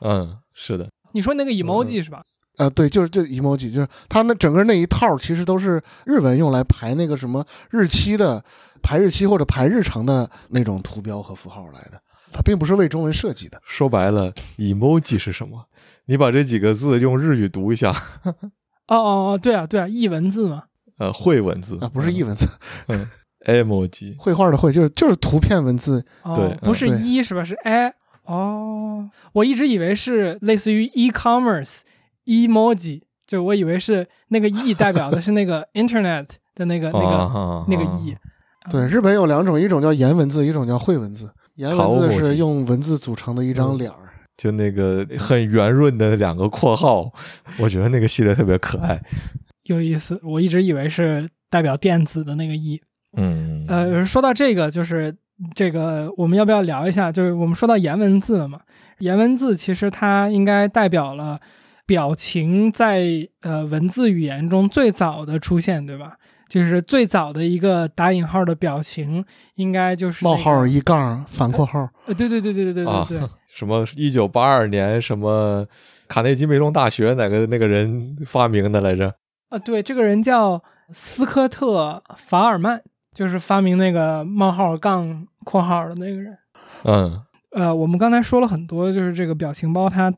嗯，是的，你说那个 emoji 是吧？[laughs] 呃，对，就是这 emoji，就是它那整个那一套其实都是日文用来排那个什么日期的排日期或者排日程的那种图标和符号来的，它并不是为中文设计的。说白了，emoji 是什么？你把这几个字用日语读一下，哦哦哦，对啊对啊，译文字嘛。呃，绘文字啊，不是译文字，嗯，emoji，[laughs] 绘画的绘就是就是图片文字。哦对，不是一是吧？是 i。哦，我一直以为是类似于 e-commerce emoji，就我以为是那个 e 代表的是那个 [laughs] internet 的那个那个个那个 e。对，日本有两种，一种叫颜文字，一种叫绘文字。颜文字是用文字组成的一张脸儿。就那个很圆润的两个括号，[laughs] 我觉得那个系列特别可爱。有意思，我一直以为是代表电子的那个 e。嗯，呃，说到这个，就是这个，我们要不要聊一下？就是我们说到颜文字了嘛，颜文字其实它应该代表了表情在呃文字语言中最早的出现，对吧？就是最早的一个打引号的表情，应该就是、那个、冒号一杠反括号，呃，对对对对对对啊对对，[laughs] 什么一九八二年什么卡内基梅隆大学哪个那个人发明的来着？啊，对，这个人叫斯科特·法尔曼，就是发明那个冒号杠括号的那个人。嗯呃，我们刚才说了很多，就是这个表情包，它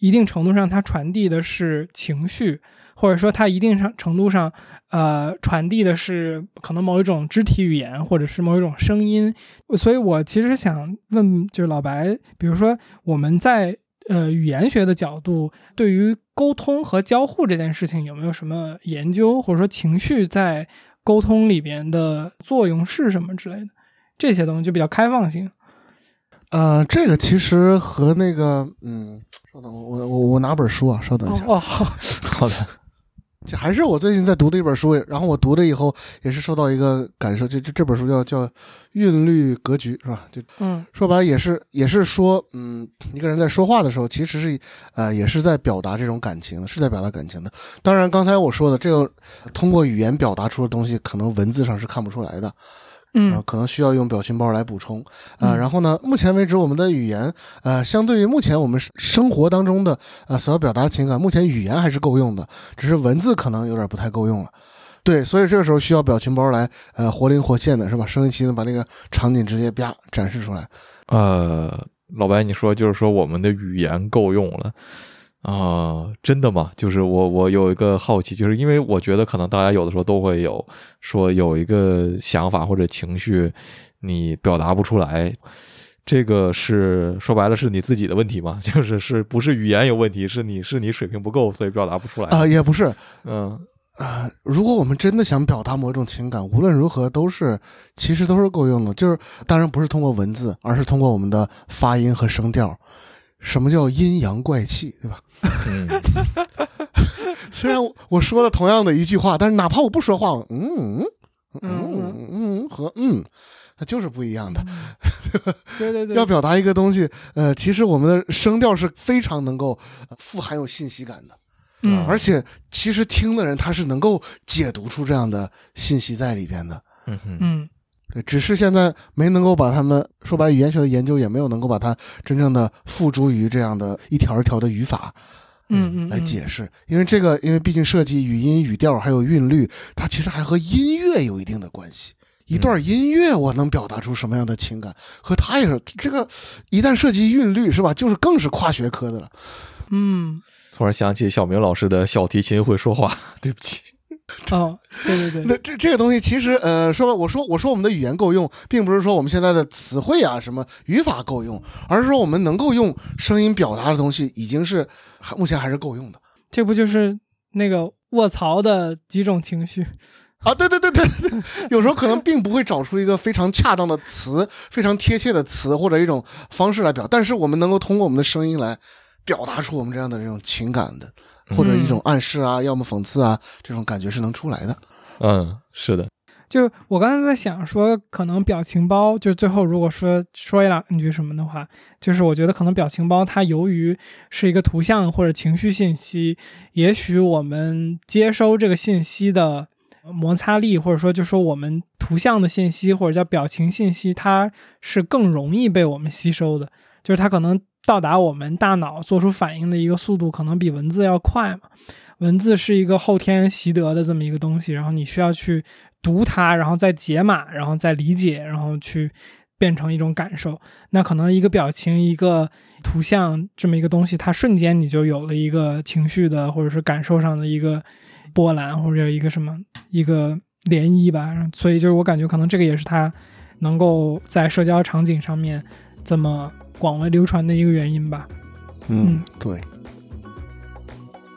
一定程度上它传递的是情绪，或者说它一定上程度上，呃，传递的是可能某一种肢体语言，或者是某一种声音。所以我其实想问，就是老白，比如说我们在呃语言学的角度，对于沟通和交互这件事情有没有什么研究，或者说情绪在沟通里边的作用是什么之类的？这些东西就比较开放性。呃，这个其实和那个，嗯，稍等，我我我我拿本书啊，稍等一下。哦，好，[laughs] 好的，这还是我最近在读的一本书，然后我读了以后也是受到一个感受，就这这本书叫叫《韵律格局》，是吧？就嗯说白了也是也是说，嗯，一个人在说话的时候，其实是呃也是在表达这种感情的，是在表达感情的。当然，刚才我说的这个通过语言表达出的东西，可能文字上是看不出来的，啊、嗯可能需要用表情包来补充啊、嗯然后呢，目前为止，我们的语言呃，相对于目前我们生活当中的呃所要表达的情感，目前语言还是够用的，只是文字可能有点不太够用了。对，所以这个时候需要表情包来呃活灵活现的是吧？生理期的把那个场景直接啪展示出来。呃，老白，你说就是说我们的语言够用了啊、真的吗？就是我我有一个好奇，就是因为我觉得可能大家有的时候都会有说有一个想法或者情绪，你表达不出来。这个是说白了是你自己的问题吗？[laughs] 就是是不是语言有问题？是你是你水平不够，所以表达不出来？啊、也不是，嗯啊、如果我们真的想表达某种情感，无论如何都是其实都是够用的。就是当然不是通过文字，而是通过我们的发音和声调。什么叫阴阳怪气，对吧？嗯，[laughs] 虽然我我说的同样的一句话，但是哪怕我不说话，嗯嗯嗯嗯嗯和嗯，它就是不一样的。[laughs] 对对对，要表达一个东西，呃，其实我们的声调是非常能够呃富含有信息感的，嗯，而且其实听的人他是能够解读出这样的信息在里边的。嗯哼，嗯对，只是现在没能够把他们说白了，语言学的研究也没有能够把它真正的付诸于这样的一条一条的语法嗯嗯来解释，因为这个，因为毕竟涉及语音、语调还有韵律，它其实还和音乐有一定的关系。一段音乐我能表达出什么样的情感，和它也是这个，一旦涉及韵律是吧，就是更是跨学科的了。嗯突然想起小明老师的小提琴会说话，对不起。[laughs] 哦，对对对，那这这个东西其实，呃，说吧，我说我说我们的语言够用，并不是说我们现在的词汇啊什么语法够用，而是说我们能够用声音表达的东西，已经是目前还是够用的这不就是那个卧槽的几种情绪？啊！对对对对对，有时候可能并不会找出一个非常恰当的词、非常贴切的词或者一种方式来表，但是我们能够通过我们的声音来表达出我们这样的这种情感的，或者一种暗示啊，要么讽刺啊，这种感觉是能出来的。嗯，是的，就我刚才在想说，可能表情包就最后如果说说一两句什么的话，就是我觉得可能表情包它由于是一个图像或者情绪信息，也许我们接收这个信息的摩擦力，或者说就说我们图像的信息或者叫表情信息，它是更容易被我们吸收的，就是它可能到达我们大脑做出反应的一个速度，可能比文字要快嘛。文字是一个后天习得的这么一个东西，然后你需要去读它，然后再解码，然后再理解，然后去变成一种感受。那可能一个表情、一个图像这么一个东西，它瞬间你就有了一个情绪的或者是感受上的一个波澜，或者有一个什么一个涟漪吧。所以就是我感觉可能这个也是它能够在社交场景上面这么广为流传的一个原因吧。嗯，对，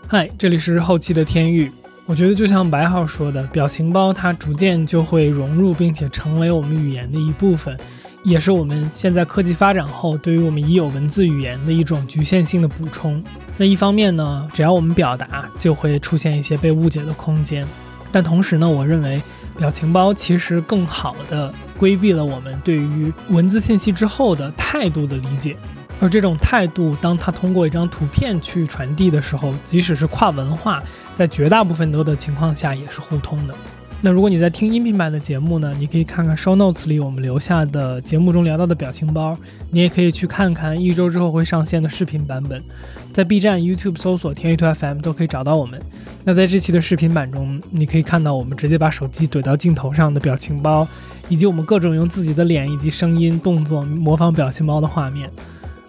嗨，这里是后期的天域。我觉得就像白浩说的，表情包它逐渐就会融入并且成为我们语言的一部分，也是我们现在科技发展后对于我们已有文字语言的一种局限性的补充。那一方面呢，只要我们表达，就会出现一些被误解的空间。但同时呢，我认为表情包其实更好的规避了我们对于文字信息之后的态度的理解。而这种态度，当它通过一张图片去传递的时候，即使是跨文化，在绝大部分多的情况下也是互通的。那如果你在听音频版的节目呢，你可以看看 show notes 里我们留下的节目中聊到的表情包，你也可以去看看一周之后会上线的视频版本，在 B 站、YouTube 搜索“天娱兔 FM” 都可以找到我们。那在这期的视频版中，你可以看到我们直接把手机怼到镜头上的表情包，以及我们各种用自己的脸以及声音、动作模仿表情包的画面。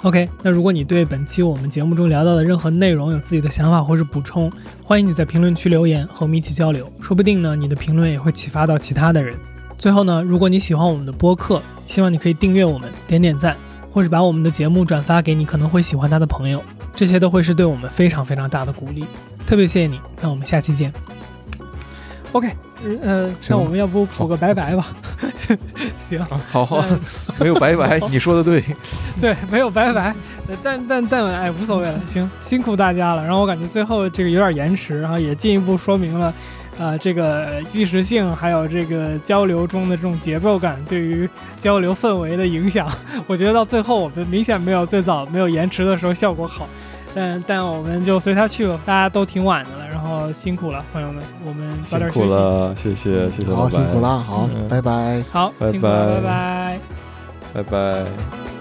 OK，那如果你对本期我们节目中聊到的任何内容有自己的想法或是补充，欢迎你在评论区留言和我们一起交流，说不定呢你的评论也会启发到其他的人。最后呢，如果你喜欢我们的播客，希望你可以订阅我们，点点赞，或是把我们的节目转发给你可能会喜欢他的朋友，这些都会是对我们非常非常大的鼓励。特别谢谢你，那我们下期见。OK，呃，那我们要不补个拜拜吧？[laughs] 行，啊好好嗯，没有拜拜，[laughs] 你说的对，[laughs] 对，没有拜拜，呃但但但哎，无所谓了，行，辛苦大家了。然后我感觉最后这个有点延迟，然后也进一步说明了，呃，这个即时性还有这个交流中的这种节奏感对于交流氛围的影响。我觉得到最后我们明显没有最早没有延迟的时候效果好，但但我们就随他去吧，大家都挺晚的了，然后辛苦了，朋友们，我们早点休息。了，谢谢谢谢老好，辛苦了，好，嗯拜拜。好，拜辛苦了，拜拜拜。拜拜。